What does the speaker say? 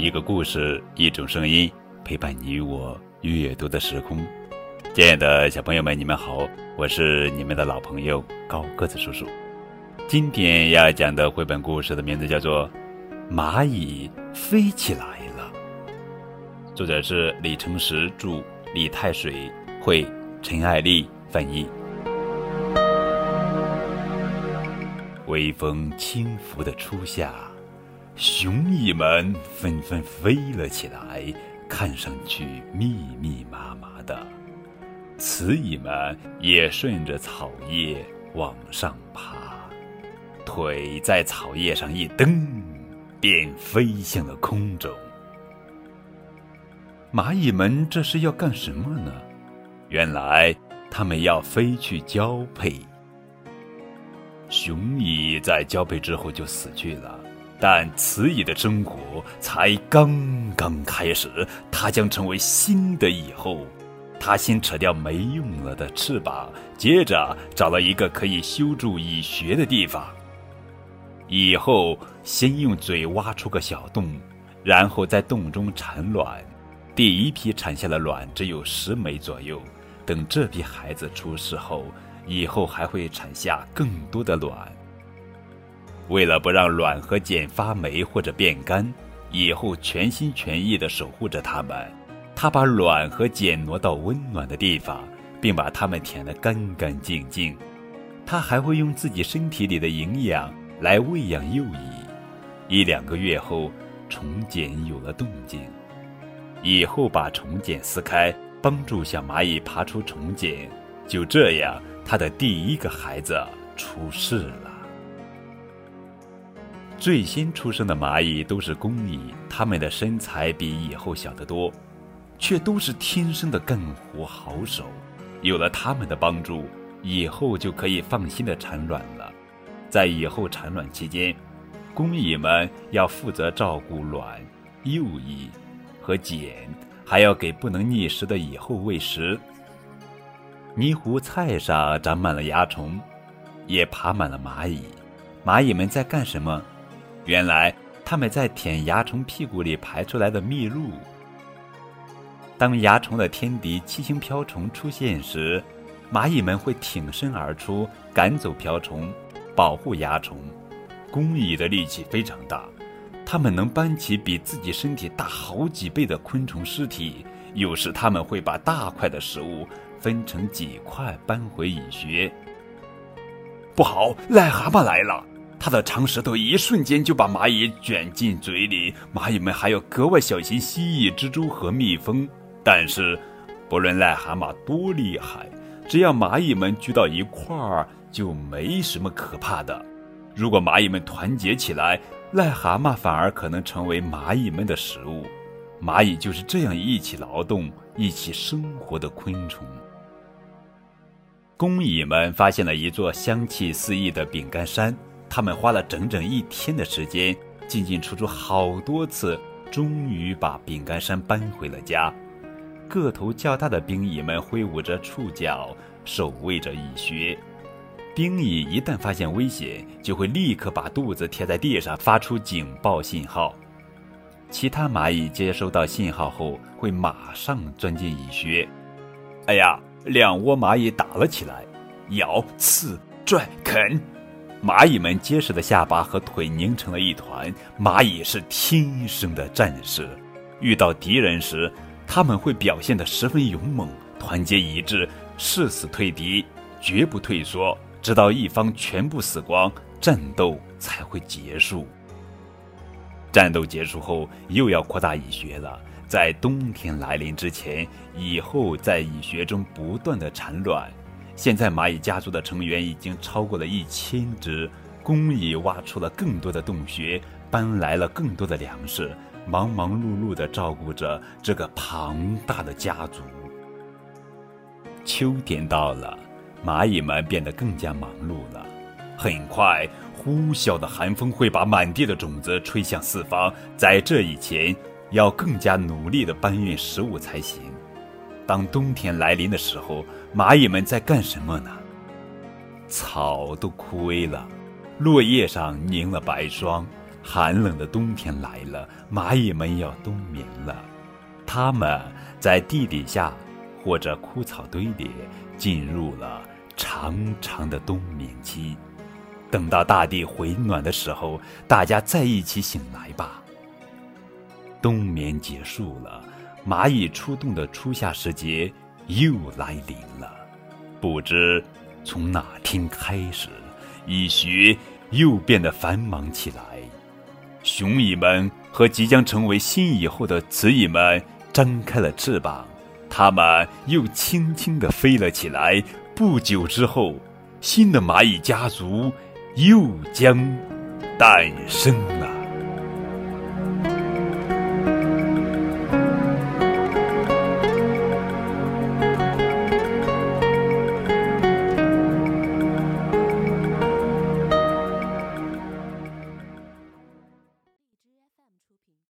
一个故事，一种声音，陪伴你我阅读的时空。亲爱的小朋友们，你们好，我是你们的老朋友高个子叔叔。今天要讲的绘本故事的名字叫做《蚂蚁飞起来了》，作者是李承实著，李太水绘，陈爱丽翻译。微风轻拂的初夏，雄蚁们纷纷飞了起来，看上去密密麻麻的。雌蚁们也顺着草叶往上爬，腿在草叶上一蹬，便飞向了空中。蚂蚁们这是要干什么呢？原来，它们要飞去交配。雄蚁在交配之后就死去了，但雌蚁的生活才刚刚开始。它将成为新的蚁后。它先扯掉没用了的翅膀，接着找了一个可以修筑蚁穴的地方。蚁后先用嘴挖出个小洞，然后在洞中产卵。第一批产下的卵只有十枚左右。等这批孩子出世后，以后还会产下更多的卵。为了不让卵和茧发霉或者变干，以后全心全意地守护着它们。他把卵和茧挪到温暖的地方，并把它们舔得干干净净。他还会用自己身体里的营养来喂养幼蚁。一两个月后，虫茧有了动静，以后把虫茧撕开，帮助小蚂蚁爬出虫茧。就这样，他的第一个孩子出世了。最先出生的蚂蚁都是公蚁，它们的身材比蚁后小得多，却都是天生的干活好手。有了它们的帮助，以后就可以放心的产卵了。在以后产卵期间，公蚁们要负责照顾卵、幼蚁和茧，还要给不能觅食的蚁后喂食。泥糊菜上长满了蚜虫，也爬满了蚂蚁。蚂蚁们在干什么？原来，它们在舔蚜虫屁股里排出来的蜜露。当蚜虫的天敌七星瓢虫出现时，蚂蚁们会挺身而出，赶走瓢虫，保护蚜虫。工蚁的力气非常大，它们能搬起比自己身体大好几倍的昆虫尸体。有时，它们会把大块的食物。分成几块搬回蚁穴。不好，癞蛤蟆来了！它的长舌头一瞬间就把蚂蚁卷进嘴里。蚂蚁们还要格外小心蜥蜴、蜘蛛和蜜蜂。但是，不论癞蛤蟆多厉害，只要蚂蚁们聚到一块儿，就没什么可怕的。如果蚂蚁们团结起来，癞蛤蟆反而可能成为蚂蚁们的食物。蚂蚁就是这样一起劳动、一起生活的昆虫。工蚁们发现了一座香气四溢的饼干山，他们花了整整一天的时间，进进出出好多次，终于把饼干山搬回了家。个头较大的兵蚁们挥舞着触角，守卫着蚁穴。兵蚁一旦发现危险，就会立刻把肚子贴在地上，发出警报信号。其他蚂蚁接收到信号后，会马上钻进蚁穴。哎呀！两窝蚂蚁打了起来，咬、刺、拽、啃，蚂蚁们结实的下巴和腿拧成了一团。蚂蚁是天生的战士，遇到敌人时，他们会表现得十分勇猛，团结一致，誓死退敌，绝不退缩，直到一方全部死光，战斗才会结束。战斗结束后，又要扩大蚁穴了。在冬天来临之前，蚁后在蚁穴中不断的产卵。现在蚂蚁家族的成员已经超过了一千只，工蚁挖出了更多的洞穴，搬来了更多的粮食，忙忙碌碌地照顾着这个庞大的家族。秋天到了，蚂蚁们变得更加忙碌了。很快，呼啸的寒风会把满地的种子吹向四方。在这以前，要更加努力地搬运食物才行。当冬天来临的时候，蚂蚁们在干什么呢？草都枯萎了，落叶上凝了白霜，寒冷的冬天来了，蚂蚁们要冬眠了。它们在地底下或者枯草堆里进入了长长的冬眠期。等到大地回暖的时候，大家再一起醒来吧。冬眠结束了，蚂蚁出动的初夏时节又来临了。不知从哪天开始，蚁穴又变得繁忙起来。雄蚁们和即将成为新蚁后的雌蚁们张开了翅膀，它们又轻轻地飞了起来。不久之后，新的蚂蚁家族又将诞生了。